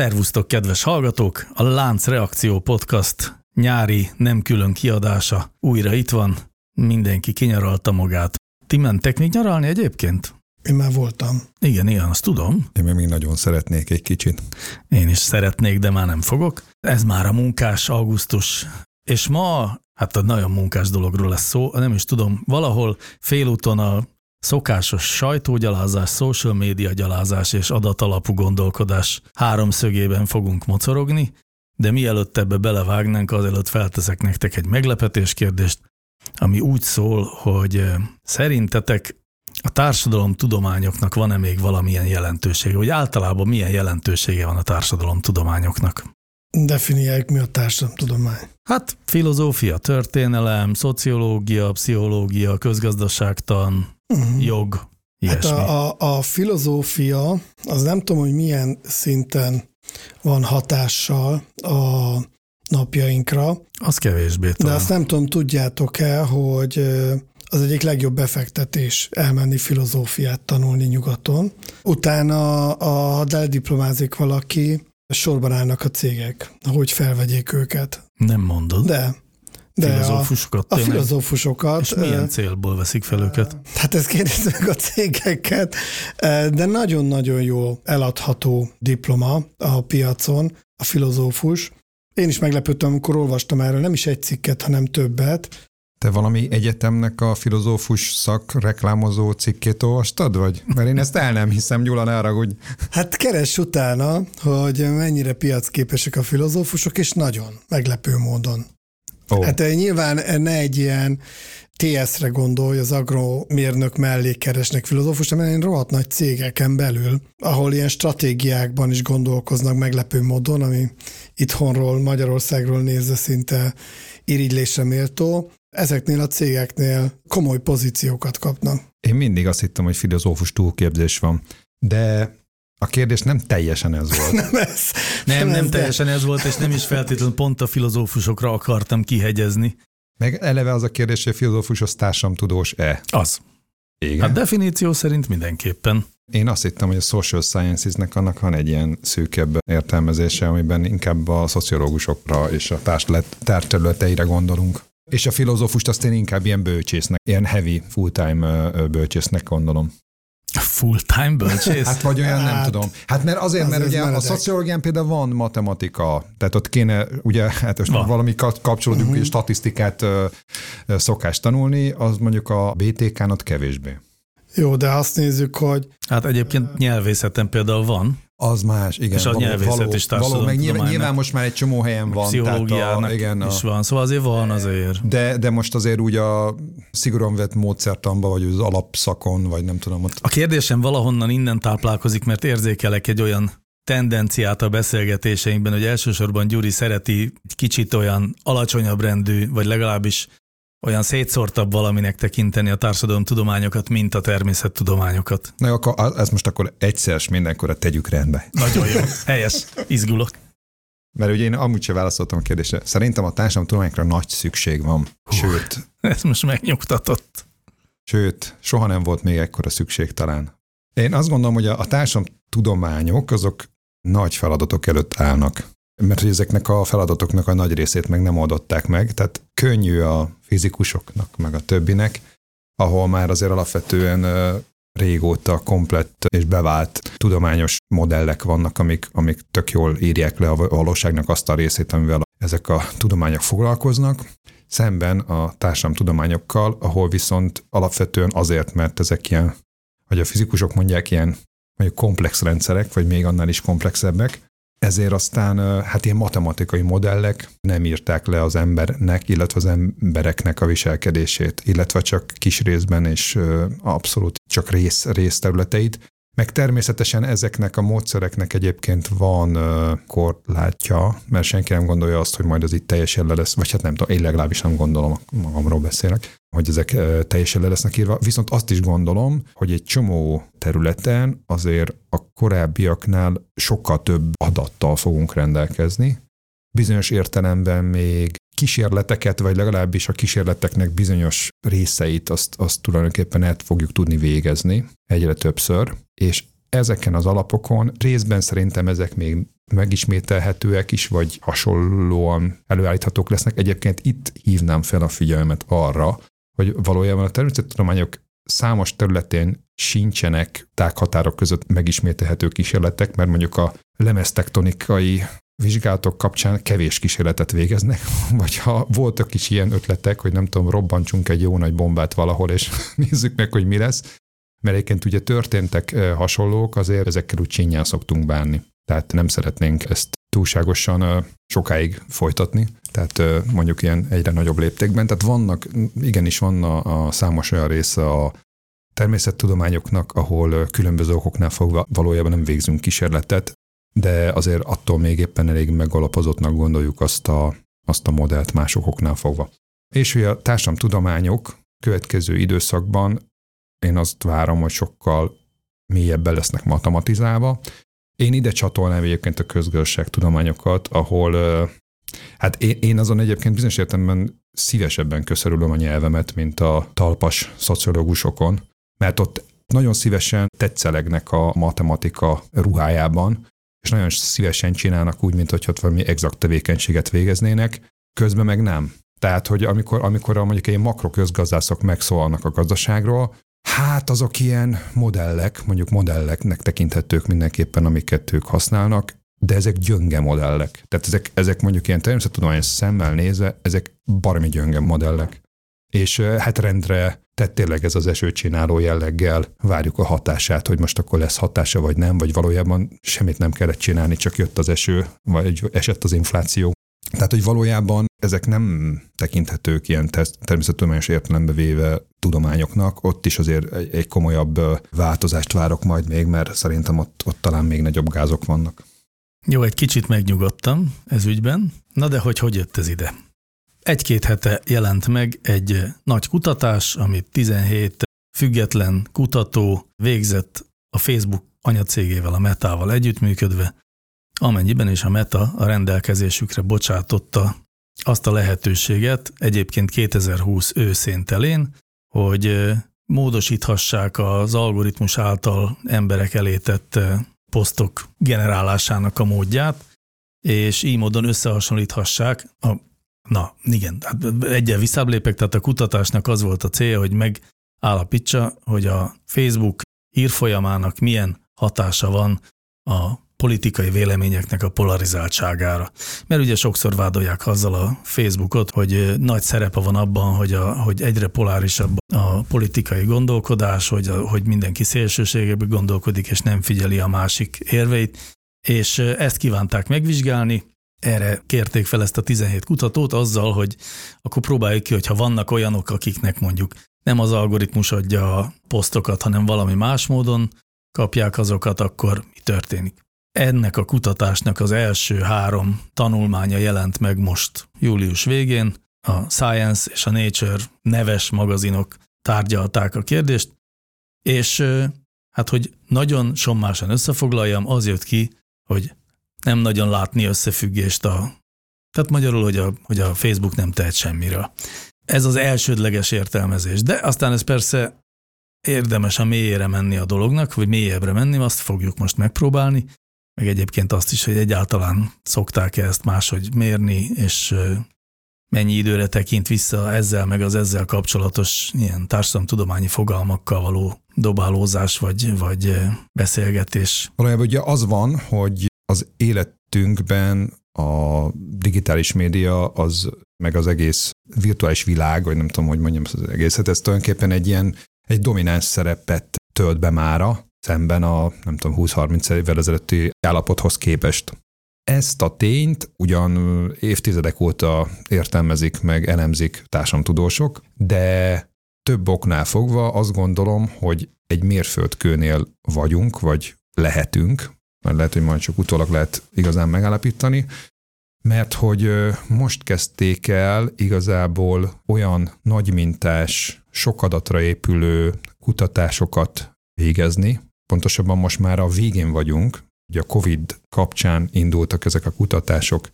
Szervusztok, kedves hallgatók! A Lánc Reakció Podcast nyári, nem külön kiadása újra itt van. Mindenki kinyaralta magát. Ti mentek még nyaralni egyébként? Én már voltam. Igen, igen, azt tudom. Én még nagyon szeretnék egy kicsit. Én is szeretnék, de már nem fogok. Ez már a munkás augusztus. És ma, hát a nagyon munkás dologról lesz szó, nem is tudom, valahol félúton a szokásos sajtógyalázás, social média gyalázás és adatalapú gondolkodás háromszögében fogunk mocorogni, de mielőtt ebbe belevágnánk, azelőtt felteszek nektek egy meglepetés kérdést, ami úgy szól, hogy eh, szerintetek a társadalom tudományoknak van-e még valamilyen jelentősége, vagy általában milyen jelentősége van a társadalom tudományoknak? Definiáljuk, mi a társadalomtudomány. Hát filozófia, történelem, szociológia, pszichológia, közgazdaságtan, uh-huh. jog, Hát ilyesmi. a, a, a filozófia, az nem tudom, hogy milyen szinten van hatással a napjainkra, Az kevésbé de talán. azt nem tudom, tudjátok-e, hogy az egyik legjobb befektetés elmenni filozófiát tanulni nyugaton. Utána, a, ha eldiplomázik valaki, sorban állnak a cégek, hogy felvegyék őket. Nem mondod. De, de a, Filozófusokat a tényleg? filozófusokat. És milyen célból veszik fel őket? Hát ezt kérdezzük a cégeket, de nagyon-nagyon jó eladható diploma a piacon, a filozófus. Én is meglepődtem, amikor olvastam erről, nem is egy cikket, hanem többet. Te valami egyetemnek a filozófus szak reklámozó cikkét olvastad, vagy? Mert én ezt el nem hiszem, Gyula, ne hogy Hát keres utána, hogy mennyire piacképesek a filozófusok, és nagyon meglepő módon. ó, Hát eh, nyilván ne egy ilyen TS-re gondolj, az agromérnök mellé keresnek filozófust, hanem ilyen rohadt nagy cégeken belül, ahol ilyen stratégiákban is gondolkoznak meglepő módon, ami itthonról, Magyarországról nézve szinte irigylésre méltó. Ezeknél a cégeknél komoly pozíciókat kapnak. én mindig azt hittem, hogy filozófus túlképzés van. De a kérdés nem teljesen ez volt. Nem ez. Nem, ez, nem de- teljesen ez volt, és nem is feltétlenül pont a filozófusokra akartam kihegyezni. Meg eleve az a kérdés, hogy a filozófus az társamtudós-e? Az. Igen. Hát definíció szerint mindenképpen. Én azt hittem, hogy a social sciences-nek annak van egy ilyen szűkebb értelmezése, amiben inkább a szociológusokra és a tárterületeire gondolunk. És a filozófust azt én inkább ilyen bölcsésznek, ilyen heavy full-time bölcsésznek gondolom. Full-time bölcsész? Hát vagy olyan, nem Hát, tudom. Hát mert azért, az mert ugye a meredek. szociológián például van matematika, tehát ott kéne, ugye, hát most Van. valami ka- kapcsolódunk, Mhm. uh-huh. statisztikát ö, ö, szokás tanulni, az mondjuk a BTK-n ott kevésbé. Jó, de azt nézzük, hogy Hát egyébként nyelvészeten például van, Az más, igen. És a nyelvészet is való, meg nyilván, nyilván most már egy csomó helyen van. pszichológiának a, igen, a, is van, szóval azért van azért. de, de most azért úgy a szigorúan vett módszertanba, vagy az alapszakon, vagy nem tudom, ott A kérdésem valahonnan innen táplálkozik, mert érzékelek egy olyan tendenciát a beszélgetéseinkben, hogy elsősorban Gyuri szereti kicsit olyan alacsonyabb rendű, vagy legalábbis olyan szétszórtabb valaminek tekinteni a társadalomtudományokat, mint a természettudományokat. Na, akkor a- ezt most akkor egyszer mindenkorra tegyük rendbe. Nagyon jó. Helyes. Izgulok. Mert ugye én amúgy sem válaszoltam a kérdésre. Szerintem a társadalomtudományokra nagy szükség van. Sőt, Ez most megnyugtatott. sőt, soha nem volt még ekkora szükség talán. Én azt gondolom, hogy a, a társadalomtudományok azok nagy feladatok előtt állnak. Mert hogy ezeknek a feladatoknak a nagy részét meg nem oldották meg, tehát könnyű a fizikusoknak, meg a többinek, ahol már azért alapvetően régóta komplett és bevált tudományos modellek vannak, amik, amik tök jól írják le a valóságnak azt a részét, amivel ezek a tudományok foglalkoznak, szemben a társadalomtudományokkal, ahol viszont alapvetően azért, mert ezek ilyen, hogy a fizikusok mondják ilyen mondjuk komplex rendszerek, vagy még annál is komplexebbek, ezért aztán hát ilyen matematikai modellek nem írták le az embernek, illetve az embereknek a viselkedését, illetve csak kis részben és abszolút csak rész, részterületeit, meg természetesen ezeknek a módszereknek egyébként van korlátja, mert senki nem gondolja azt, hogy majd az itt teljesen le lesz, vagy hát nem tudom, én legalábbis nem gondolom, magamról beszélek, hogy ezek teljesen le lesznek írva. Viszont azt is gondolom, hogy egy csomó területen azért a korábbiaknál sokkal több adattal fogunk rendelkezni. Bizonyos értelemben még kísérleteket, vagy legalábbis a kísérleteknek bizonyos részeit azt, azt tulajdonképpen el fogjuk tudni végezni egyre többször, és ezeken az alapokon részben szerintem ezek még megismételhetőek is, vagy hasonlóan előállíthatók lesznek. Egyébként itt hívnám fel a figyelmet arra, hogy valójában a természettudományok számos területén sincsenek tághatárok között megismételhető kísérletek, mert mondjuk a lemeztektonikai vizsgálatok kapcsán kevés kísérletet végeznek, vagy ha voltak is ilyen ötletek, hogy nem tudom, robbantsunk egy jó nagy bombát valahol, és nézzük meg, hogy mi lesz, mert egyébként ugye történtek hasonlók, azért ezekkel úgy csinyán szoktunk bánni. Tehát nem szeretnénk ezt túlságosan sokáig folytatni, tehát mondjuk ilyen egyre nagyobb léptékben. Tehát vannak, igenis van a, a számos olyan része a természettudományoknak, ahol különböző okoknál fogva valójában nem végzünk kísérletet, de azért attól még éppen elég megalapozottnak gondoljuk azt a, azt a modellt más okoknál fogva. És hogy a társadalomtudományok következő időszakban én azt várom, hogy sokkal mélyebben lesznek matematizálva. Én ide csatolnám egyébként a közgazdaságtudományokat, ahol hát én, én azon egyébként bizonyos értelemben szívesebben köszörülöm a nyelvemet, mint a talpas szociológusokon, mert ott nagyon szívesen tetszelegnek a matematika ruhájában, és nagyon szívesen csinálnak úgy, mint hogy ott valami exakt tevékenységet végeznének, közben meg nem. Tehát, hogy amikor, amikor a, mondjuk egy makroközgazdászok megszólalnak a gazdaságról, hát azok ilyen modellek, mondjuk modelleknek tekinthetők mindenképpen, amiket ők használnak, de ezek gyönge modellek. Tehát ezek, ezek mondjuk ilyen természettudományos szemmel nézve, ezek baromi gyönge modellek. És hát rendre tehát tényleg ez az esőcsináló jelleggel várjuk a hatását, hogy most akkor lesz hatása, vagy nem, vagy valójában semmit nem kellett csinálni, csak jött az eső, vagy esett az infláció. Tehát, hogy valójában ezek nem tekinthetők ilyen természettudományos értelembe véve tudományoknak, ott is azért egy, egy komolyabb változást várok majd még, mert szerintem ott, ott talán még nagyobb gázok vannak. Jó, egy kicsit megnyugodtam ez ügyben. Na de hogy hogy jött ez ide? Egy-két hete jelent meg egy nagy kutatás, amit 17 független kutató végzett a Facebook anyacégével, a Metával együttműködve, amennyiben is a Meta a rendelkezésükre bocsátotta azt a lehetőséget, egyébként 2020 őszén telén, hogy módosíthassák az algoritmus által emberek elé tett posztok generálásának a módját, és így módon összehasonlíthassák a Na, igen, hát egyel visszább tehát a kutatásnak az volt a célja, hogy megállapítsa, hogy a Facebook írfolyamának milyen hatása van a politikai véleményeknek a polarizáltságára. Mert ugye sokszor vádolják azzal a Facebookot, hogy nagy szerepe van abban, hogy, a, hogy egyre polárisabb a politikai gondolkodás, hogy, a, hogy mindenki szélsőségekbe gondolkodik, és nem figyeli a másik érveit, és ezt kívánták megvizsgálni, erre kérték fel ezt a 17 kutatót azzal, hogy akkor próbáljuk ki, hogyha vannak olyanok, akiknek mondjuk nem az algoritmus adja a posztokat, hanem valami más módon kapják azokat, akkor mi történik. Ennek a kutatásnak az első három tanulmánya jelent meg most július végén. A Science és a Nature neves magazinok tárgyalták a kérdést, és hát, hogy nagyon sommásan összefoglaljam, az jött ki, hogy nem nagyon látni összefüggést a... Tehát magyarul, hogy a, hogy a Facebook nem tehet semmiről. Ez az elsődleges értelmezés. De aztán ez persze érdemes a mélyére menni a dolognak, vagy mélyebbre menni, azt fogjuk most megpróbálni, meg egyébként azt is, hogy egyáltalán szokták-e ezt máshogy mérni, és mennyi időre tekint vissza ezzel, meg az ezzel kapcsolatos ilyen társadalomtudományi fogalmakkal való dobálózás, vagy, vagy beszélgetés. Valójában ugye az van, hogy az életünkben a digitális média, az meg az egész virtuális világ, vagy nem tudom, hogy mondjam az egészet, ez tulajdonképpen egy ilyen egy domináns szerepet tölt be mára, szemben a nem tudom 20-30 évvel ezelőtti állapothoz képest. Ezt a tényt ugyan évtizedek óta értelmezik meg, elemzik társadalomtudósok, de több oknál fogva azt gondolom, hogy egy mérföldkőnél vagyunk, vagy lehetünk, mert lehet, hogy majd csak utólag lehet igazán megállapítani, mert hogy most kezdték el igazából olyan nagymintás, sok adatra épülő kutatásokat végezni, pontosabban most már a végén vagyunk, ugye a COVID kapcsán indultak ezek a kutatások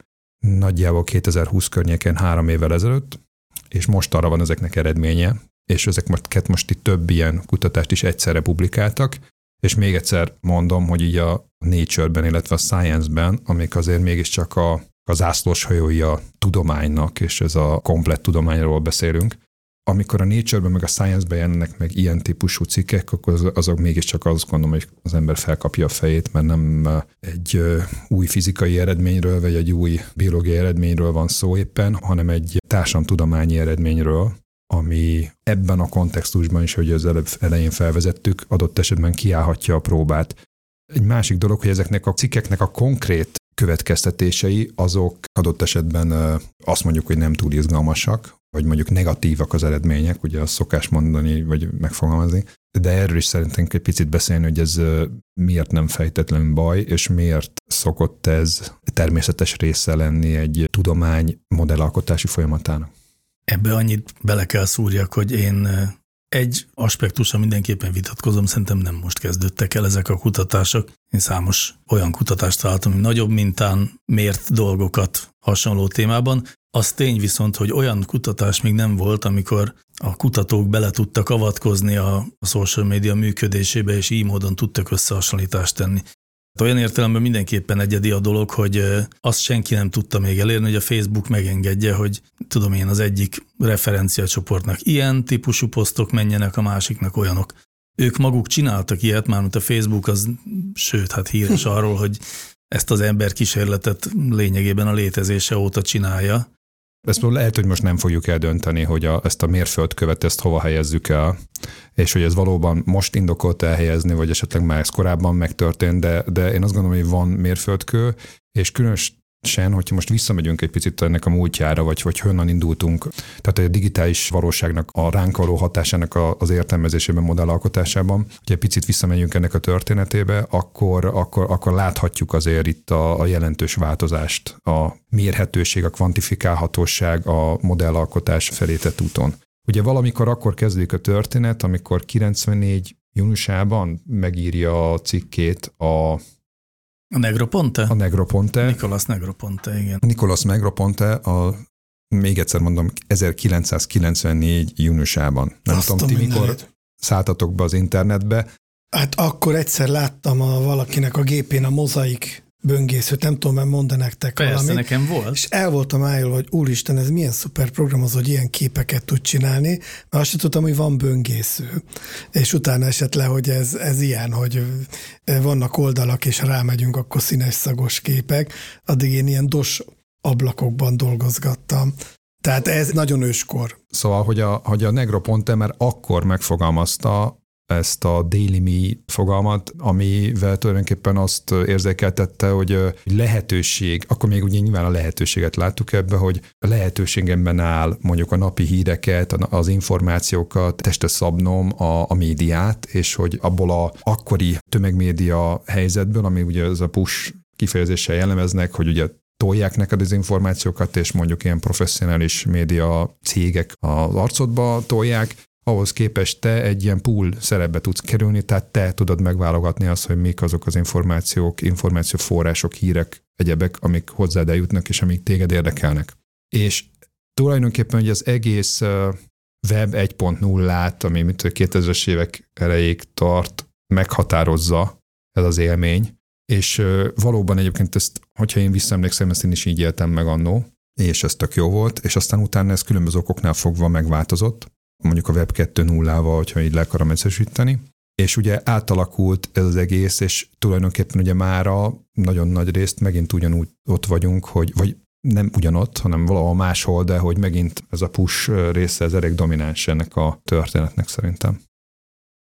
nagyjából 2020 környéken három évvel ezelőtt, és most arra van ezeknek eredménye, és ezek most, most itt több ilyen kutatást is egyszerre publikáltak, és még egyszer mondom, hogy így a Nature-ben, illetve a Science-ben, amik azért mégiscsak a, a zászlós hajói a tudománynak, és ez a komplett tudományról beszélünk, amikor a Nature-ben meg a Science-ben jelennek meg ilyen típusú cikkek, akkor azok mégiscsak azt gondolom, hogy az ember felkapja a fejét, mert nem egy új fizikai eredményről, vagy egy új biológiai eredményről van szó éppen, hanem egy társadalomtudományi eredményről, ami ebben a kontextusban is, hogy az előbb elején felvezettük, adott esetben kiállhatja a próbát. Egy másik dolog, hogy ezeknek a cikkeknek a konkrét következtetései azok adott esetben azt mondjuk, hogy nem túl izgalmasak, vagy mondjuk negatívak az eredmények, ugye azt szokás mondani, vagy megfogalmazni, de erről is szeretnénk egy picit beszélni, hogy ez miért nem fejtetlen baj, és miért szokott ez természetes része lenni egy tudomány modellalkotási folyamatának. Ebbe annyit bele kell szúrjak, hogy én egy aspektusra mindenképpen vitatkozom, szerintem nem most kezdődtek el ezek a kutatások. Én számos olyan kutatást találtam, hogy nagyobb mintán mért dolgokat hasonló témában. Az tény viszont, hogy olyan kutatás még nem volt, amikor a kutatók bele tudtak avatkozni a social media működésébe, és így módon tudtak összehasonlítást tenni. Olyan értelemben mindenképpen egyedi a dolog, hogy azt senki nem tudta még elérni, hogy a Facebook megengedje, hogy tudom én az egyik referenciacsoportnak ilyen típusú posztok menjenek, a másiknak olyanok. Ők maguk csináltak ilyet, mármint a Facebook az, sőt, hát híres arról, hogy ezt az ember kísérletet lényegében a létezése óta csinálja, ezt lehet, hogy most nem fogjuk eldönteni, hogy a, ezt a mérföldkövet ezt hova helyezzük el, és hogy ez valóban most indokolt elhelyezni, vagy esetleg már ez korábban megtörtént, de, de én azt gondolom, hogy van mérföldkő, és különös sen, hogyha most visszamegyünk egy picit ennek a múltjára, vagy hogy honnan indultunk, tehát a digitális valóságnak a ránk való hatásának az értelmezésében, modellalkotásában, hogy egy picit visszamegyünk ennek a történetébe, akkor, akkor, akkor láthatjuk azért itt a, a jelentős változást, a mérhetőség, a kvantifikálhatóság a modellalkotás felé tett úton. Ugye valamikor akkor kezdődik a történet, amikor 94 júniusában megírja a cikkét a a Negroponte? A Negroponte. Nikolas Negroponte, igen. Nikolas Negroponte a még egyszer mondom, 1994 júniusában. Nem Azt tudom, ti mikor szálltatok be az internetbe. Hát akkor egyszer láttam a valakinek a gépén a mozaik böngészőt, nem tudom, mert mondani nektek Persze, valamit. nekem volt. És el voltam ájul, hogy úristen, ez milyen szuper program az, hogy ilyen képeket tud csinálni, mert azt sem tudtam, hogy van böngésző. És utána esett le, hogy ez, ez ilyen, hogy vannak oldalak, és rámegyünk, akkor színes szagos képek. Addig én ilyen dos ablakokban dolgozgattam. Tehát ez nagyon őskor. Szóval, hogy a, hogy a Negroponte már akkor megfogalmazta ezt a daily me fogalmat, amivel tulajdonképpen azt érzékeltette, hogy lehetőség, akkor még ugye nyilván a lehetőséget láttuk ebbe, hogy a lehetőségemben áll mondjuk a napi híreket, az információkat, teste szabnom a, a médiát, és hogy abból a akkori tömegmédia helyzetből, ami ugye ez a push kifejezéssel jellemeznek, hogy ugye tolják neked az információkat, és mondjuk ilyen professzionális média cégek az arcodba tolják, ahhoz képest te egy ilyen pool szerepbe tudsz kerülni, tehát te tudod megválogatni azt, hogy mik azok az információk, információforrások, hírek, egyebek, amik hozzád eljutnak, és amik téged érdekelnek. És tulajdonképpen, hogy az egész web 1.0-át, ami mint 2000-es évek elejéig tart, meghatározza ez az élmény, és valóban egyébként ezt, hogyha én visszaemlékszem, ezt én is így éltem meg annó, és ez tök jó volt, és aztán utána ez különböző okoknál fogva megváltozott, mondjuk a Web 2.0-val, hogyha így le akarom egyszerűsíteni. És ugye átalakult ez az egész, és tulajdonképpen ugye mára nagyon nagy részt megint ugyanúgy ott vagyunk, hogy, vagy nem ugyanott, hanem valahol máshol, de hogy megint ez a push része, ez elég domináns ennek a történetnek szerintem.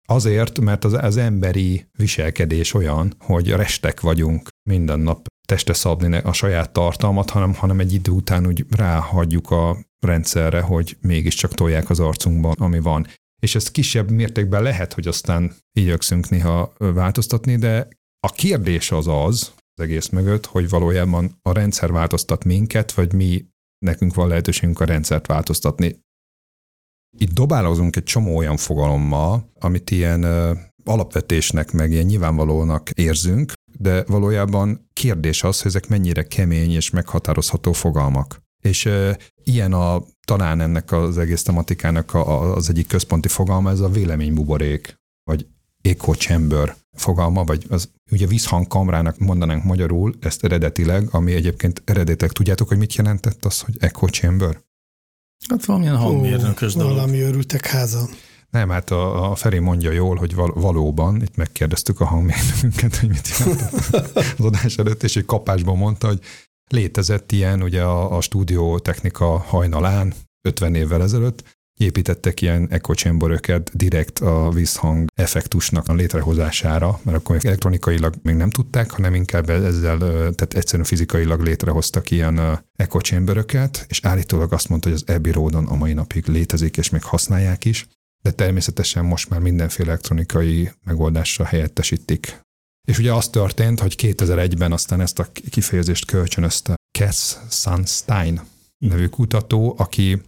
Azért, mert az, az emberi viselkedés olyan, hogy restek vagyunk minden nap teste szabni a saját tartalmat, hanem, hanem egy idő után úgy ráhagyjuk a rendszerre, hogy mégiscsak tolják az arcunkban, ami van. És ez kisebb mértékben lehet, hogy aztán igyekszünk néha változtatni, de a kérdés az az, az egész mögött, hogy valójában a rendszer változtat minket, vagy mi nekünk van lehetőségünk a rendszert változtatni. Itt dobálozunk egy csomó olyan fogalommal, amit ilyen alapvetésnek, meg ilyen nyilvánvalónak érzünk, de valójában kérdés az, hogy ezek mennyire kemény és meghatározható fogalmak. És ilyen a talán ennek az egész tematikának a, az egyik központi fogalma, ez a véleménybuborék, vagy echo chamber fogalma, vagy az ugye vízhangkamrának mondanánk magyarul ezt eredetileg, ami egyébként eredetileg tudjátok, hogy mit jelentett az, hogy echo chamber? Hát valamilyen hangmérnökös dolog. Valami örültek háza. Nem, hát a, a Feri mondja jól, hogy val, valóban, itt megkérdeztük a hangmérnökünket, hogy mit jelent az adás előtt, és egy kapásban mondta, hogy létezett ilyen ugye a, a stúdió technika hajnalán 50 évvel ezelőtt, építettek ilyen echo chamberöket direkt a vízhang effektusnak a létrehozására, mert akkor elektronikailag még nem tudták, hanem inkább ezzel, tehát egyszerűen fizikailag létrehoztak ilyen echo chamberöket, és állítólag azt mondta, hogy az Abbey Roadon a mai napig létezik, és még használják is, de természetesen most már mindenféle elektronikai megoldásra helyettesítik. És ugye az történt, hogy 2001-ben aztán ezt a kifejezést kölcsönözte Cass Sunstein nevű kutató, aki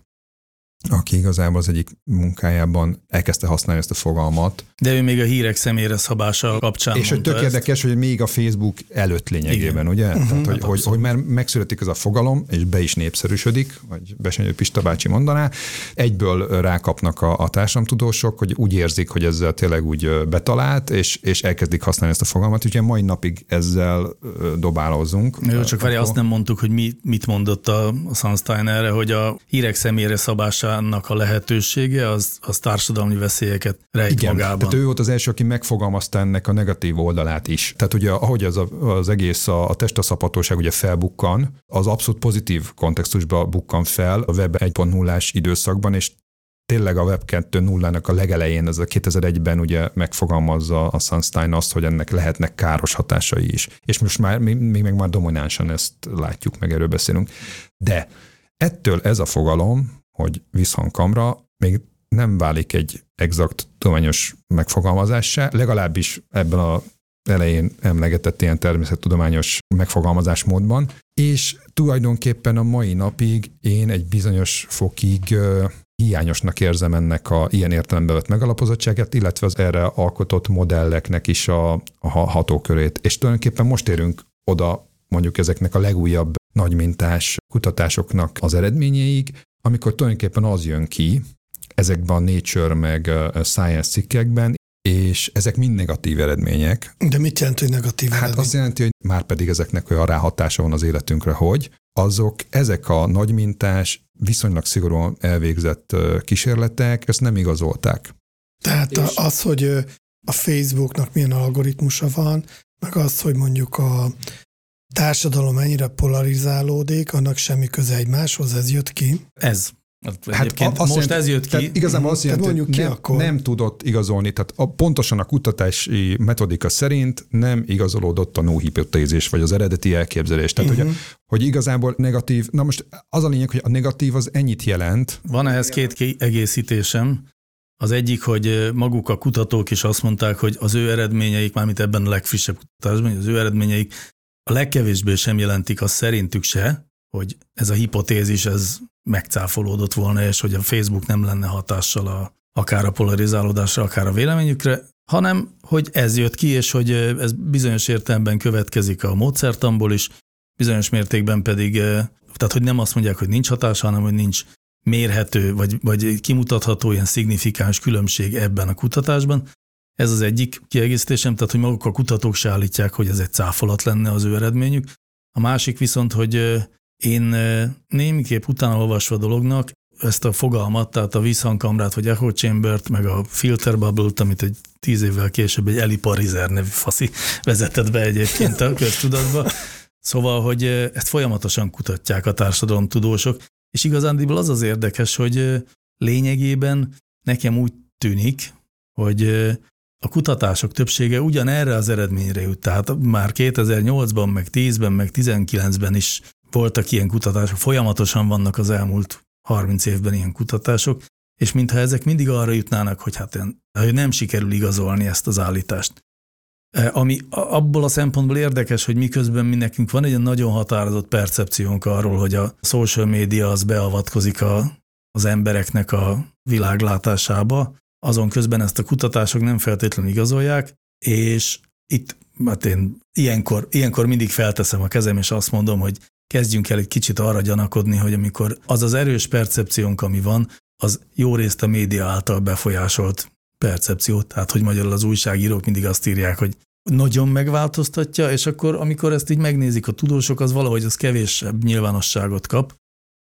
aki igazából az egyik munkájában elkezdte használni ezt a fogalmat. De ő még a hírek személyre szabása kapcsán És hogy tök ezt. érdekes, hogy még a Facebook előtt lényegében, Igen. ugye? Uh-huh, Tehát, hogy, hát hogy, hogy már megszületik ez a fogalom, és be is népszerűsödik, vagy Besenyő Pista bácsi mondaná, egyből rákapnak a, a társadalomtudósok, hogy úgy érzik, hogy ezzel tényleg úgy betalált, és, és elkezdik használni ezt a fogalmat, úgyhogy mai napig ezzel dobálózunk. Jó, csak várj, azt nem mondtuk, hogy mi, mit mondott a Sunstein erre, hogy a hírek személyre szabása hatásának a lehetősége az, az társadalmi veszélyeket rejt Igen, magában. tehát ő volt az első, aki megfogalmazta ennek a negatív oldalát is. Tehát ugye ahogy az, a, az egész a, a testaszaphatóság ugye felbukkan, az abszolút pozitív kontextusban bukkan fel a Web 1.0-ás időszakban, és tényleg a Web 2.0-nak a legelején, ez a 2001-ben ugye megfogalmazza a Sunstein azt, hogy ennek lehetnek káros hatásai is. És most már még, még meg már dominánsan ezt látjuk, meg erről beszélünk. De ettől ez a fogalom, hogy visszhangkamra még nem válik egy exakt tudományos megfogalmazássá, legalábbis ebben a elején emlegetett ilyen természettudományos megfogalmazásmódban, és tulajdonképpen a mai napig én egy bizonyos fokig hiányosnak érzem ennek a ilyen értelembe vett megalapozottságát, illetve az erre alkotott modelleknek is a, a hatókörét. És tulajdonképpen most érünk oda mondjuk ezeknek a legújabb nagymintás kutatásoknak az eredményeig, amikor tulajdonképpen az jön ki ezekben a Nature meg Science cikkekben, és ezek mind negatív eredmények. De mit jelent, hogy negatív hát eredmény? azt jelenti, hogy már pedig ezeknek olyan ráhatása van az életünkre, hogy azok, ezek a nagymintás, viszonylag szigorúan elvégzett kísérletek ezt nem igazolták. Tehát és... az, hogy a Facebooknak milyen algoritmusa van, meg az, hogy mondjuk a társadalom mennyire polarizálódik, annak semmi köze egymáshoz, ez jött ki. Ez. Hát a, most jelenti, ez jött ki. Tehát igazából azt jelenti, hogy ki nem, akkor. nem tudott igazolni, tehát a, pontosan a kutatási metodika szerint nem igazolódott a no hipotézis, vagy az eredeti elképzelés. Tehát, uh-huh. hogy, mhm. hogy igazából negatív, na most az a lényeg, hogy a negatív az ennyit jelent. Van ehhez két egészítésem. Az egyik, hogy maguk a kutatók is azt mondták, hogy az ő eredményeik, mármint ebben a legfrissebb kutatásban, hogy az ő eredményeik a legkevésbé sem jelentik azt szerintük se, hogy ez a hipotézis ez megcáfolódott volna, és hogy a Facebook nem lenne hatással a, akár a polarizálódásra, akár a véleményükre, hanem hogy ez jött ki, és hogy ez bizonyos értelemben következik a módszertamból is, bizonyos mértékben pedig, tehát hogy nem azt mondják, hogy nincs hatása, hanem hogy nincs mérhető, vagy, vagy kimutatható ilyen szignifikáns különbség ebben a kutatásban, ez az egyik kiegészítésem, tehát hogy maguk a kutatók se állítják, hogy ez egy cáfolat lenne az ő eredményük. A másik viszont, hogy én némiképp utána olvasva a dolognak ezt a fogalmat, tehát a vízhangkamrát, vagy echo chamber-t, meg a filter bubble-t, amit egy tíz évvel később egy Eli Parizer nevű faszi vezetett be egyébként a köztudatba. Szóval, hogy ezt folyamatosan kutatják a társadalomtudósok, és igazándiból az az érdekes, hogy lényegében nekem úgy tűnik, hogy a kutatások többsége ugyanerre az eredményre jut. Tehát már 2008-ban, meg 10-ben, meg 19-ben is voltak ilyen kutatások, folyamatosan vannak az elmúlt 30 évben ilyen kutatások, és mintha ezek mindig arra jutnának, hogy hát hogy nem sikerül igazolni ezt az állítást. E, ami abból a szempontból érdekes, hogy miközben mi nekünk van egy nagyon határozott percepciónk arról, hogy a social media az beavatkozik a, az embereknek a világlátásába, azon közben ezt a kutatások nem feltétlenül igazolják, és itt hát én ilyenkor, ilyenkor mindig felteszem a kezem, és azt mondom, hogy kezdjünk el egy kicsit arra gyanakodni, hogy amikor az az erős percepciónk, ami van, az jó részt a média által befolyásolt percepció, tehát hogy magyarul az újságírók mindig azt írják, hogy nagyon megváltoztatja, és akkor, amikor ezt így megnézik a tudósok, az valahogy az kevésebb nyilvánosságot kap,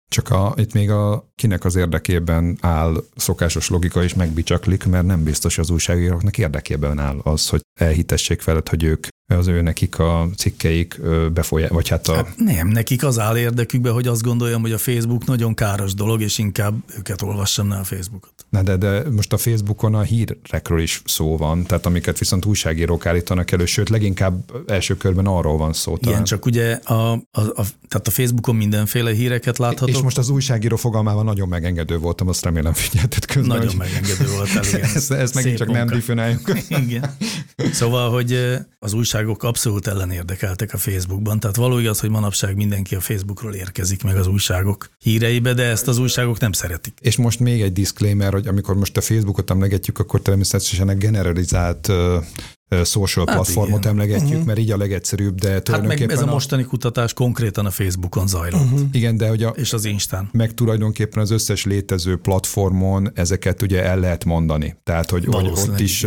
csak a, itt még a kinek az érdekében áll szokásos logika is megbicsaklik, mert nem biztos az újságíróknak érdekében áll az, hogy elhitessék veled, hogy ők az ő nekik a cikkeik befolyá, vagy hát a... Hát nem, nekik az áll érdekükbe, hogy azt gondoljam, hogy a Facebook nagyon káros dolog, és inkább őket olvassam ne a Facebookot. Na de, de most a Facebookon a hírekről is szó van, tehát amiket viszont újságírók állítanak elő, sőt leginkább első körben arról van szó. Talán. Igen, csak ugye a, a, a, tehát a Facebookon mindenféle híreket láthatok. És most az újságíró fogalmával nagyon megengedő voltam, azt remélem figyeltet közben. Nagyon hogy... megengedő voltál, igen. ezt, ezt megint csak munka. nem difonáljuk. igen. Szóval, hogy az újságok abszolút ellenérdekeltek a Facebookban, tehát való igaz, hogy manapság mindenki a Facebookról érkezik meg az újságok híreibe, de ezt az újságok nem szeretik. És most még egy disclaimer, hogy amikor most a Facebookot emlegetjük, akkor természetesen a generalizált social hát platformot igen. emlegetjük, uh-huh. mert így a legegyszerűbb, de tulajdonképpen... Hát meg ez a mostani kutatás konkrétan a Facebookon zajlott. Uh-huh. Igen, de hogy a, és az Instán. Meg tulajdonképpen az összes létező platformon ezeket ugye el lehet mondani. Tehát, hogy, hogy ott is,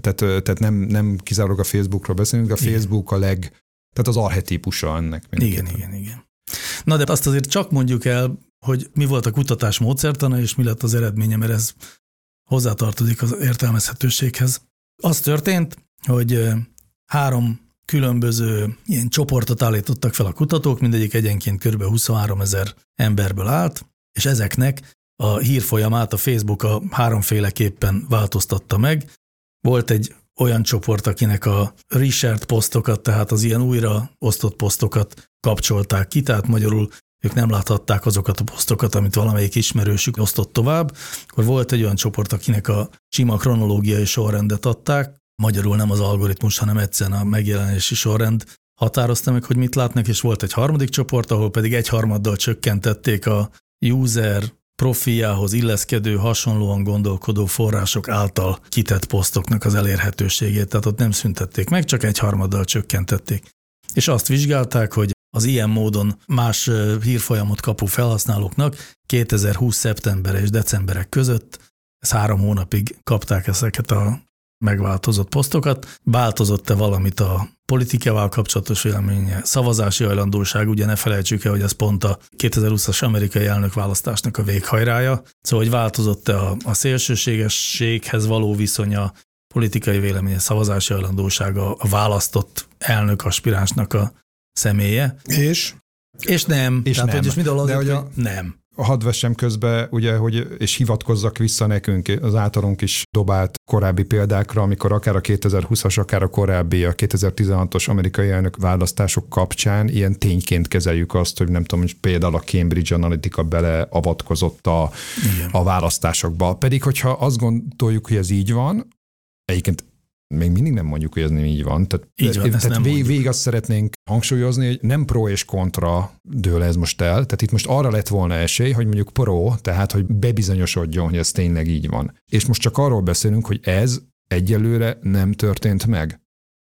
tehát, tehát nem, nem kizárólag a Facebookról beszélünk, a Facebook igen. a leg, tehát az arhetípusa ennek. Igen, igen, igen. Na de azt azért csak mondjuk el, hogy mi volt a kutatás módszertana, és mi lett az eredménye, mert ez hozzátartozik az értelmezhetőséghez. Az történt, hogy három különböző ilyen csoportot állítottak fel a kutatók, mindegyik egyenként kb. 23 ezer emberből állt, és ezeknek a hírfolyamát a Facebook a háromféleképpen változtatta meg. Volt egy olyan csoport, akinek a reshared posztokat, tehát az ilyen újra osztott posztokat kapcsolták ki, tehát magyarul ők nem láthatták azokat a posztokat, amit valamelyik ismerősük osztott tovább. Akkor volt egy olyan csoport, akinek a sima kronológiai sorrendet adták, magyarul nem az algoritmus, hanem egyszerűen a megjelenési sorrend határozta meg, hogy mit látnak, és volt egy harmadik csoport, ahol pedig egy harmaddal csökkentették a user profiához illeszkedő, hasonlóan gondolkodó források által kitett posztoknak az elérhetőségét, tehát ott nem szüntették meg, csak egy harmaddal csökkentették. És azt vizsgálták, hogy az ilyen módon más hírfolyamot kapó felhasználóknak 2020. szeptember és decemberek között, ez három hónapig kapták ezeket a megváltozott posztokat. Változott-e valamit a politikával kapcsolatos véleménye, szavazási hajlandóság, ugye ne felejtsük el, hogy ez pont a 2020-as amerikai elnökválasztásnak a véghajrája, szóval hogy változott-e a, a szélsőségességhez való viszonya, politikai véleménye, szavazási hajlandósága, a választott elnök aspiránsnak a személye. És? És nem. És Tehát, nem. Hogy, és De hogy a... nem hadd vessem közbe, ugye, hogy, és hivatkozzak vissza nekünk, az általunk is dobált korábbi példákra, amikor akár a 2020-as, akár a korábbi, a 2016-os amerikai elnök választások kapcsán ilyen tényként kezeljük azt, hogy nem tudom, hogy például a Cambridge Analytica beleavatkozott a, a választásokba. Pedig, hogyha azt gondoljuk, hogy ez így van, egyébként még mindig nem mondjuk, hogy ez nem így van. Tehát, így van, tehát vég, végig azt szeretnénk hangsúlyozni, hogy nem pro és kontra dől ez most el. Tehát itt most arra lett volna esély, hogy mondjuk pro, tehát hogy bebizonyosodjon, hogy ez tényleg így van. És most csak arról beszélünk, hogy ez egyelőre nem történt meg.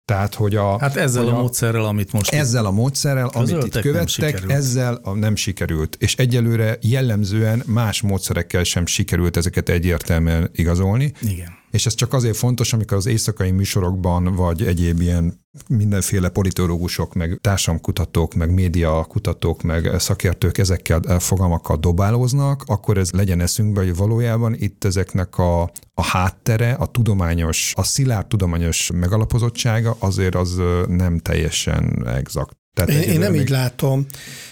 Tehát, hogy a... Hát ezzel a, a módszerrel, amit most... Ezzel a módszerrel, amit itt követtek, nem ezzel a nem sikerült. És egyelőre jellemzően más módszerekkel sem sikerült ezeket egyértelműen igazolni. Igen. És ez csak azért fontos, amikor az éjszakai műsorokban, vagy egyéb ilyen mindenféle politológusok, meg társadalomkutatók, meg médiakutatók, meg szakértők ezekkel a fogalmakkal dobálóznak, akkor ez legyen eszünkbe, hogy valójában itt ezeknek a, a háttere, a tudományos, a szilárd tudományos megalapozottsága azért az nem teljesen exakt. Tehát én, én nem még... így látom.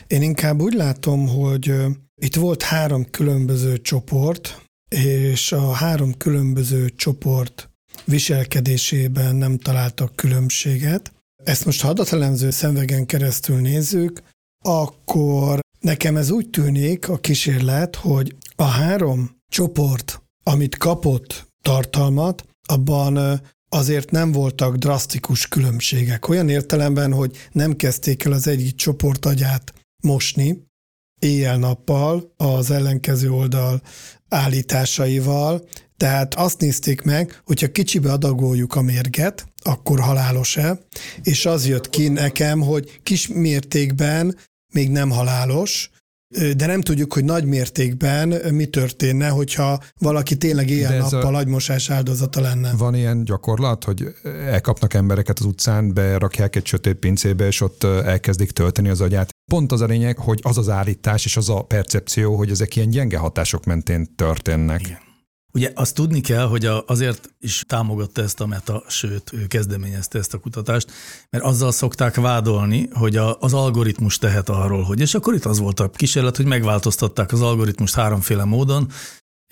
Én inkább úgy látom, hogy itt volt három különböző csoport, és a három különböző csoport viselkedésében nem találtak különbséget. Ezt most ha adatelemző szemvegen keresztül nézzük, akkor nekem ez úgy tűnik a kísérlet, hogy a három csoport, amit kapott tartalmat, abban azért nem voltak drasztikus különbségek. Olyan értelemben, hogy nem kezdték el az egyik csoport agyát mosni, éjjel-nappal az ellenkező oldal állításaival, tehát azt nézték meg, hogyha kicsibe adagoljuk a mérget, akkor halálos-e, és az jött ki nekem, hogy kis mértékben még nem halálos, de nem tudjuk, hogy nagy mértékben mi történne, hogyha valaki tényleg éjjel-nappal agymosás áldozata lenne. Van ilyen gyakorlat, hogy elkapnak embereket az utcán, berakják egy sötét pincébe, és ott elkezdik tölteni az agyát. Pont az a lényeg, hogy az az állítás és az a percepció, hogy ezek ilyen gyenge hatások mentén történnek. Igen. Ugye azt tudni kell, hogy azért is támogatta ezt a meta, sőt, ő kezdeményezte ezt a kutatást, mert azzal szokták vádolni, hogy a, az algoritmus tehet arról, hogy, és akkor itt az volt a kísérlet, hogy megváltoztatták az algoritmust háromféle módon,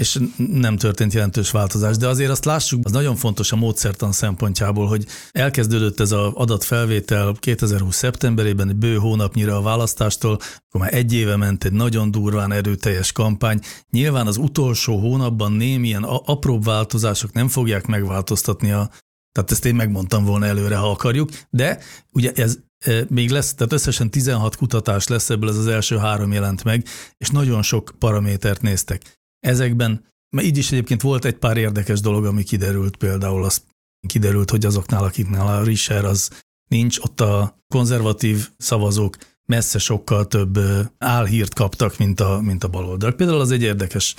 és nem történt jelentős változás. De azért azt lássuk, az nagyon fontos a módszertan szempontjából, hogy elkezdődött ez az adatfelvétel 2020. szeptemberében, bő hónapnyira a választástól, akkor már egy éve ment egy nagyon durván erőteljes kampány. Nyilván az utolsó hónapban némilyen apróbb változások nem fogják megváltoztatni a tehát ezt én megmondtam volna előre, ha akarjuk, de ugye ez e, még lesz, tehát összesen 16 kutatás lesz, ebből ez az első három jelent meg, és nagyon sok paramétert néztek. Ezekben, mert így is egyébként volt egy pár érdekes dolog, ami kiderült, például az kiderült, hogy azoknál, akiknál a Risher az nincs, ott a konzervatív szavazók messze sokkal több álhírt kaptak, mint a, mint a baloldal. Például az egy érdekes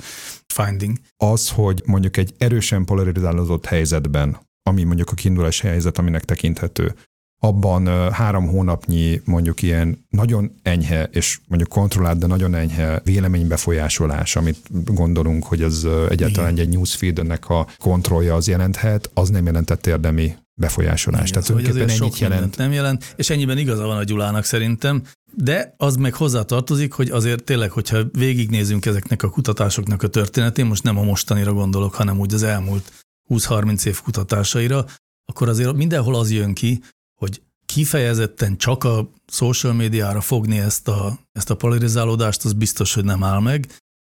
finding. Az, hogy mondjuk egy erősen polarizálódott helyzetben, ami mondjuk a kiindulás helyzet, aminek tekinthető, abban három hónapnyi mondjuk ilyen nagyon enyhe, és mondjuk kontrollált, de nagyon enyhe véleménybefolyásolás, amit gondolunk, hogy ez egyáltalán Igen. egy newsfeednek a kontrollja az jelenthet, az nem jelentett érdemi befolyásolás. Igen, Tehát szóval ennyit sok jelent. Nem jelent, és ennyiben igaza van a Gyulának szerintem, de az meg hozzá tartozik, hogy azért tényleg, hogyha végignézünk ezeknek a kutatásoknak a történetén, most nem a mostanira gondolok, hanem úgy az elmúlt 20-30 év kutatásaira, akkor azért mindenhol az jön ki, hogy kifejezetten csak a social médiára fogni ezt a, ezt a polarizálódást, az biztos, hogy nem áll meg.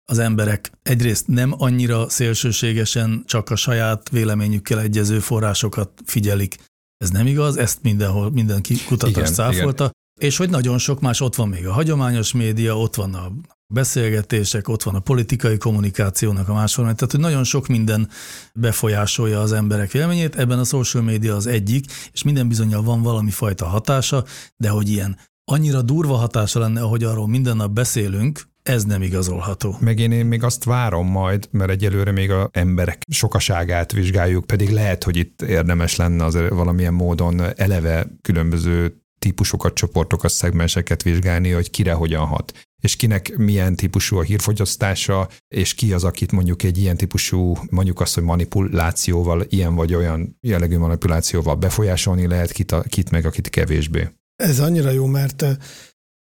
Az emberek egyrészt nem annyira szélsőségesen csak a saját véleményükkel egyező forrásokat figyelik. Ez nem igaz, ezt mindenhol mindenki kutatás cáfolta. És hogy nagyon sok más, ott van még a hagyományos média, ott van a beszélgetések, ott van a politikai kommunikációnak a másforma, tehát hogy nagyon sok minden befolyásolja az emberek véleményét, ebben a social media az egyik, és minden bizonyal van valami fajta hatása, de hogy ilyen annyira durva hatása lenne, ahogy arról minden nap beszélünk, ez nem igazolható. Meg én, én még azt várom majd, mert egyelőre még a emberek sokaságát vizsgáljuk, pedig lehet, hogy itt érdemes lenne az valamilyen módon eleve különböző típusokat, csoportokat, szegmenseket vizsgálni, hogy kire hogyan hat és kinek milyen típusú a hírfogyasztása, és ki az, akit mondjuk egy ilyen típusú, mondjuk azt, hogy manipulációval, ilyen vagy olyan jellegű manipulációval befolyásolni lehet, kit, a, kit meg, akit kevésbé. Ez annyira jó, mert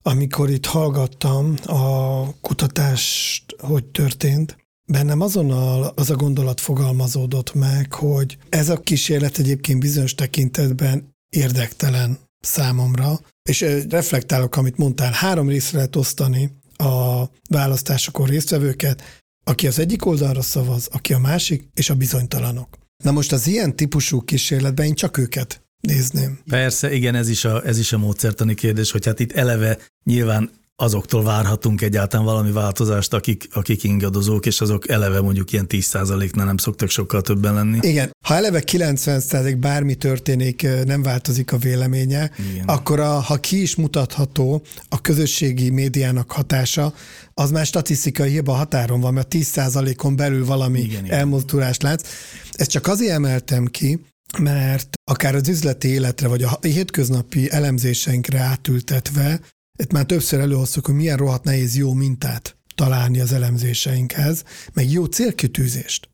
amikor itt hallgattam a kutatást, hogy történt, bennem azonnal az a gondolat fogalmazódott meg, hogy ez a kísérlet egyébként bizonyos tekintetben érdektelen számomra, és reflektálok, amit mondtál, három részre lehet osztani a választásokon résztvevőket, aki az egyik oldalra szavaz, aki a másik, és a bizonytalanok. Na most az ilyen típusú kísérletben én csak őket nézném. Persze, igen, ez is a, ez is a módszertani kérdés, hogy hát itt eleve nyilván azoktól várhatunk egyáltalán valami változást, akik, akik ingadozók, és azok eleve mondjuk ilyen 10%-nál nem szoktak sokkal többen lenni. Igen, ha eleve 90% bármi történik, nem változik a véleménye, Igen. akkor a, ha ki is mutatható a közösségi médiának hatása, az már statisztikai hiba határon van, mert 10%-on belül valami igen, elmozdulást látsz. Ezt csak azért emeltem ki, mert akár az üzleti életre, vagy a hétköznapi elemzéseinkre átültetve itt már többször előhoztuk, hogy milyen rohadt nehéz jó mintát találni az elemzéseinkhez, meg jó célkitűzést.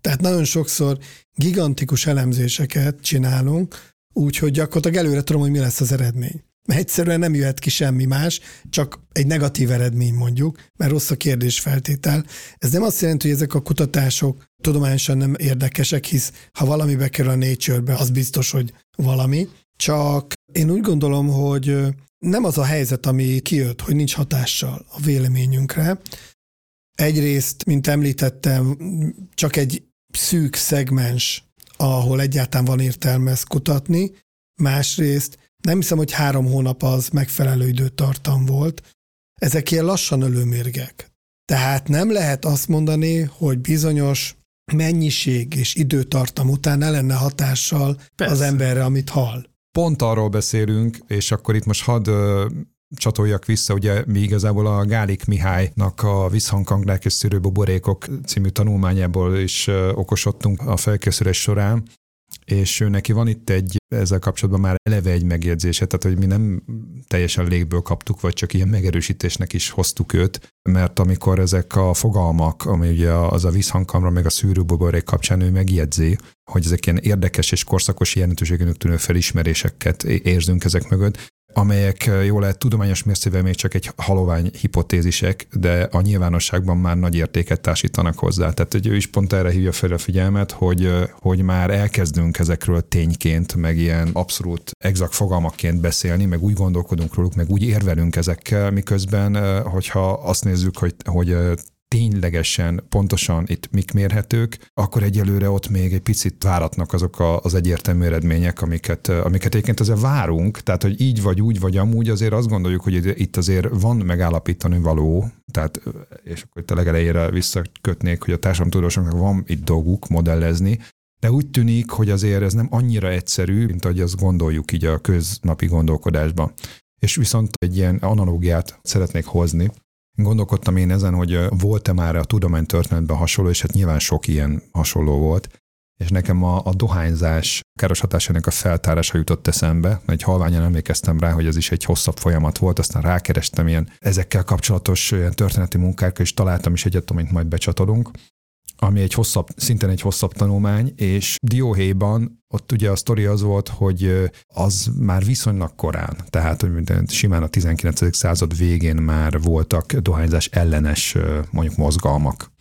Tehát nagyon sokszor gigantikus elemzéseket csinálunk, úgyhogy gyakorlatilag előre tudom, hogy mi lesz az eredmény. egyszerűen nem jöhet ki semmi más, csak egy negatív eredmény mondjuk, mert rossz a kérdésfeltétel. Ez nem azt jelenti, hogy ezek a kutatások tudományosan nem érdekesek, hisz ha valami bekerül a Nature-be, az biztos, hogy valami. Csak én úgy gondolom, hogy nem az a helyzet, ami kijött, hogy nincs hatással a véleményünkre. Egyrészt, mint említettem, csak egy szűk szegmens, ahol egyáltalán van értelme ezt kutatni. Másrészt nem hiszem, hogy három hónap az megfelelő időtartam volt. Ezek ilyen lassan ölőmérgek. Tehát nem lehet azt mondani, hogy bizonyos mennyiség és időtartam után ne lenne hatással Persze. az emberre, amit hall. Pont arról beszélünk, és akkor itt most hadd csatoljak vissza, ugye mi igazából a Gálik Mihálynak a Visszhangkanglák és szűrőbuborékok című tanulmányából is okosodtunk a felkészülés során, és ő neki van itt egy ezzel kapcsolatban már eleve egy megjegyzése, tehát hogy mi nem teljesen légből kaptuk, vagy csak ilyen megerősítésnek is hoztuk őt, mert amikor ezek a fogalmak, ami ugye az a vízhangkamra, meg a szűrőbuborék kapcsán ő megjegyzi, hogy ezek ilyen érdekes és korszakos jelentőségűnek tűnő felismeréseket érzünk ezek mögött, amelyek jól lehet tudományos mércével még csak egy halovány hipotézisek, de a nyilvánosságban már nagy értéket társítanak hozzá. Tehát hogy ő is pont erre hívja fel a figyelmet, hogy, hogy már elkezdünk ezekről tényként, meg ilyen abszolút exakt fogalmakként beszélni, meg úgy gondolkodunk róluk, meg úgy érvelünk ezekkel, miközben, hogyha azt nézzük, hogy, hogy ténylegesen pontosan itt mik mérhetők, akkor egyelőre ott még egy picit váratnak azok a, az egyértelmű eredmények, amiket, amiket egyébként azért várunk, tehát hogy így vagy úgy vagy amúgy azért azt gondoljuk, hogy itt azért van megállapítani való, tehát, és akkor itt a legelejére visszakötnék, hogy a társadalomtudósoknak van itt dolguk modellezni, de úgy tűnik, hogy azért ez nem annyira egyszerű, mint ahogy azt gondoljuk így a köznapi gondolkodásban. És viszont egy ilyen analógiát szeretnék hozni, Gondolkodtam én ezen, hogy volt-e már a tudománytörténetben hasonló, és hát nyilván sok ilyen hasonló volt, és nekem a, a dohányzás káros hatásának a feltárása jutott eszembe. Egy halványan emlékeztem rá, hogy ez is egy hosszabb folyamat volt, aztán rákerestem ilyen ezekkel kapcsolatos ilyen történeti munkákra, és találtam is egyet, amit majd becsatolunk ami egy hosszabb, szintén egy hosszabb tanulmány, és Dióhéjban ott ugye a sztori az volt, hogy az már viszonylag korán, tehát hogy simán a 19. század végén már voltak dohányzás ellenes mondjuk mozgalmak.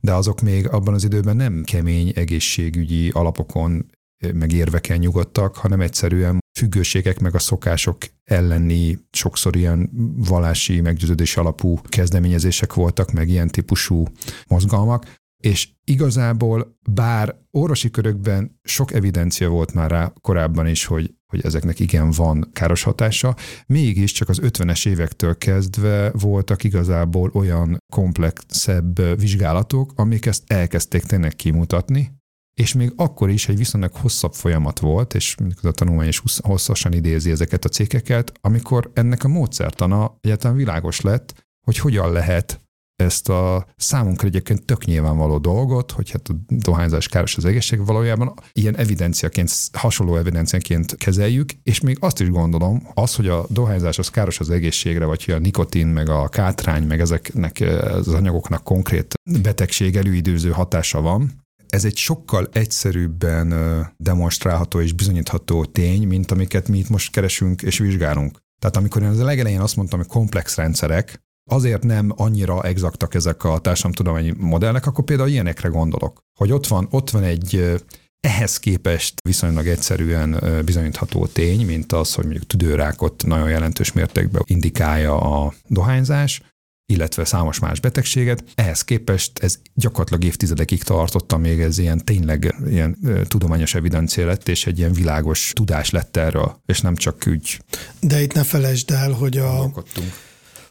De azok még abban az időben nem kemény egészségügyi alapokon meg érveken nyugodtak, hanem egyszerűen függőségek meg a szokások elleni sokszor ilyen vallási meggyőződés alapú kezdeményezések voltak, meg ilyen típusú mozgalmak, és igazából bár orvosi körökben sok evidencia volt már rá korábban is, hogy, hogy ezeknek igen van káros hatása, mégis csak az 50-es évektől kezdve voltak igazából olyan komplexebb vizsgálatok, amik ezt elkezdték tényleg kimutatni, és még akkor is egy viszonylag hosszabb folyamat volt, és a tanulmány is hosszasan idézi ezeket a cikkeket, amikor ennek a módszertana egyáltalán világos lett, hogy hogyan lehet ezt a számunkra egyébként tök nyilvánvaló dolgot, hogy hát a dohányzás káros az egészség, valójában ilyen evidenciaként, hasonló evidenciaként kezeljük, és még azt is gondolom, az, hogy a dohányzás az káros az egészségre, vagy hogy a nikotin, meg a kátrány, meg ezeknek az anyagoknak konkrét betegség előidőző hatása van, ez egy sokkal egyszerűbben demonstrálható és bizonyítható tény, mint amiket mi itt most keresünk és vizsgálunk. Tehát amikor én az legelején azt mondtam, hogy komplex rendszerek, azért nem annyira exaktak ezek a társadalomtudományi modellek, akkor például ilyenekre gondolok, hogy ott van, ott van egy ehhez képest viszonylag egyszerűen bizonyítható tény, mint az, hogy mondjuk tüdőrákot nagyon jelentős mértékben indikálja a dohányzás, illetve számos más betegséget. Ehhez képest ez gyakorlatilag évtizedekig tartotta, még ez ilyen tényleg ilyen tudományos evidencia lett, és egy ilyen világos tudás lett erről, és nem csak úgy. De itt ne felejtsd el, hogy a,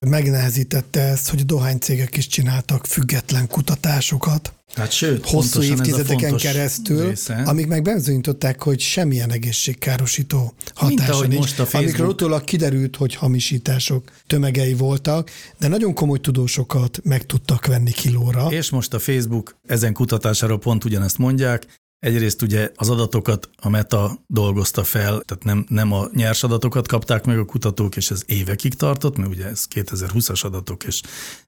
megnehezítette ezt, hogy a dohánycégek is csináltak független kutatásokat. Hát sőt, hosszú évtizedeken keresztül, része. amik meg bizonyították, hogy semmilyen egészségkárosító hatása nincs, most a Facebook... amikről utólag kiderült, hogy hamisítások tömegei voltak, de nagyon komoly tudósokat meg tudtak venni kilóra. És most a Facebook ezen kutatására pont ugyanezt mondják, Egyrészt ugye az adatokat a Meta dolgozta fel, tehát nem, nem a nyers adatokat kapták meg a kutatók, és ez évekig tartott, mert ugye ez 2020-as adatok, és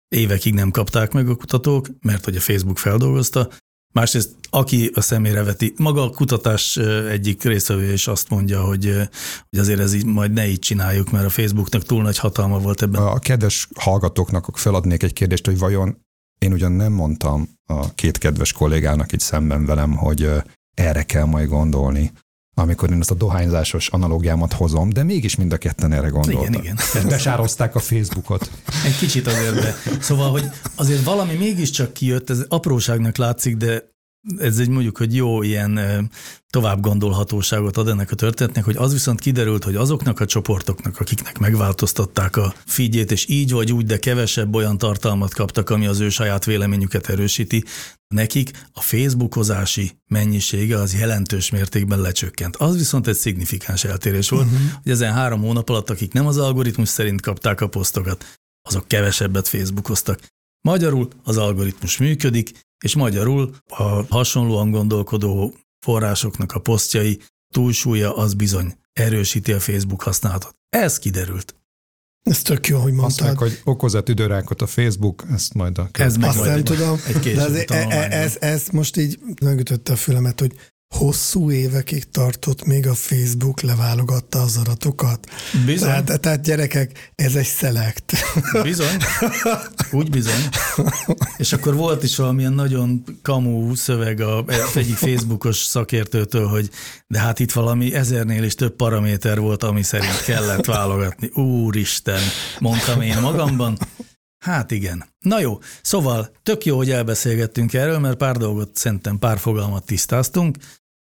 évekig nem kapták meg a kutatók, mert hogy a Facebook feldolgozta. Másrészt, aki a szemére veti, maga a kutatás egyik részvevő is azt mondja, hogy, hogy azért ez így majd ne így csináljuk, mert a Facebooknak túl nagy hatalma volt ebben. A kedves hallgatóknak feladnék egy kérdést, hogy vajon én ugyan nem mondtam a két kedves kollégának itt szemben velem, hogy erre kell majd gondolni, amikor én ezt a dohányzásos analógiámat hozom, de mégis mind a ketten erre gondoltak. Igen, igen. Besározták a Facebookot. Egy kicsit azért, de szóval, hogy azért valami mégiscsak kijött, ez apróságnak látszik, de ez egy mondjuk, hogy jó ilyen tovább gondolhatóságot ad ennek a történetnek, hogy az viszont kiderült, hogy azoknak a csoportoknak, akiknek megváltoztatták a figyét, és így vagy úgy, de kevesebb olyan tartalmat kaptak, ami az ő saját véleményüket erősíti, nekik a facebookozási mennyisége az jelentős mértékben lecsökkent. Az viszont egy szignifikáns eltérés volt, uh-huh. hogy ezen három hónap alatt, akik nem az algoritmus szerint kapták a posztokat, azok kevesebbet facebookoztak. Magyarul az algoritmus működik, és magyarul a hasonlóan gondolkodó forrásoknak a posztjai túlsúlya az bizony erősíti a Facebook használatot. Ez kiderült. Ez tök jó, hogy mondtad. Azt hogy okozat üdőrákot a Facebook, ezt majd a... Ez meg Azt nem tudom, egy de ez, ez, ez, ez most így megütötte a fülemet, hogy hosszú évekig tartott, még a Facebook leválogatta az adatokat. Bizony. Tehát, tehát gyerekek, ez egy szelekt. Bizony. Úgy bizony. És akkor volt is valamilyen nagyon kamú szöveg a egyik Facebookos szakértőtől, hogy de hát itt valami ezernél is több paraméter volt, ami szerint kellett válogatni. Úristen, mondtam én magamban. Hát igen. Na jó, szóval tök jó, hogy elbeszélgettünk erről, mert pár dolgot szerintem, pár fogalmat tisztáztunk.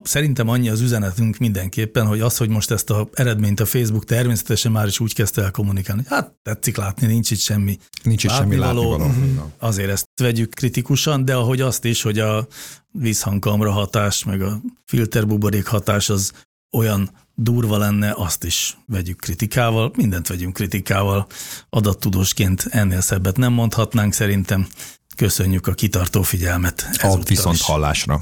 Szerintem annyi az üzenetünk mindenképpen, hogy az, hogy most ezt az eredményt a Facebook természetesen már is úgy kezdte el kommunikálni, hát tetszik látni, nincs itt semmi Nincs itt semmi látnivaló. Mhm. Azért ezt vegyük kritikusan, de ahogy azt is, hogy a vízhangkamra hatás, meg a filterbuborék hatás az olyan durva lenne, azt is vegyük kritikával, mindent vegyünk kritikával. Adattudósként ennél szebbet nem mondhatnánk szerintem. Köszönjük a kitartó figyelmet. A viszont is. hallásra.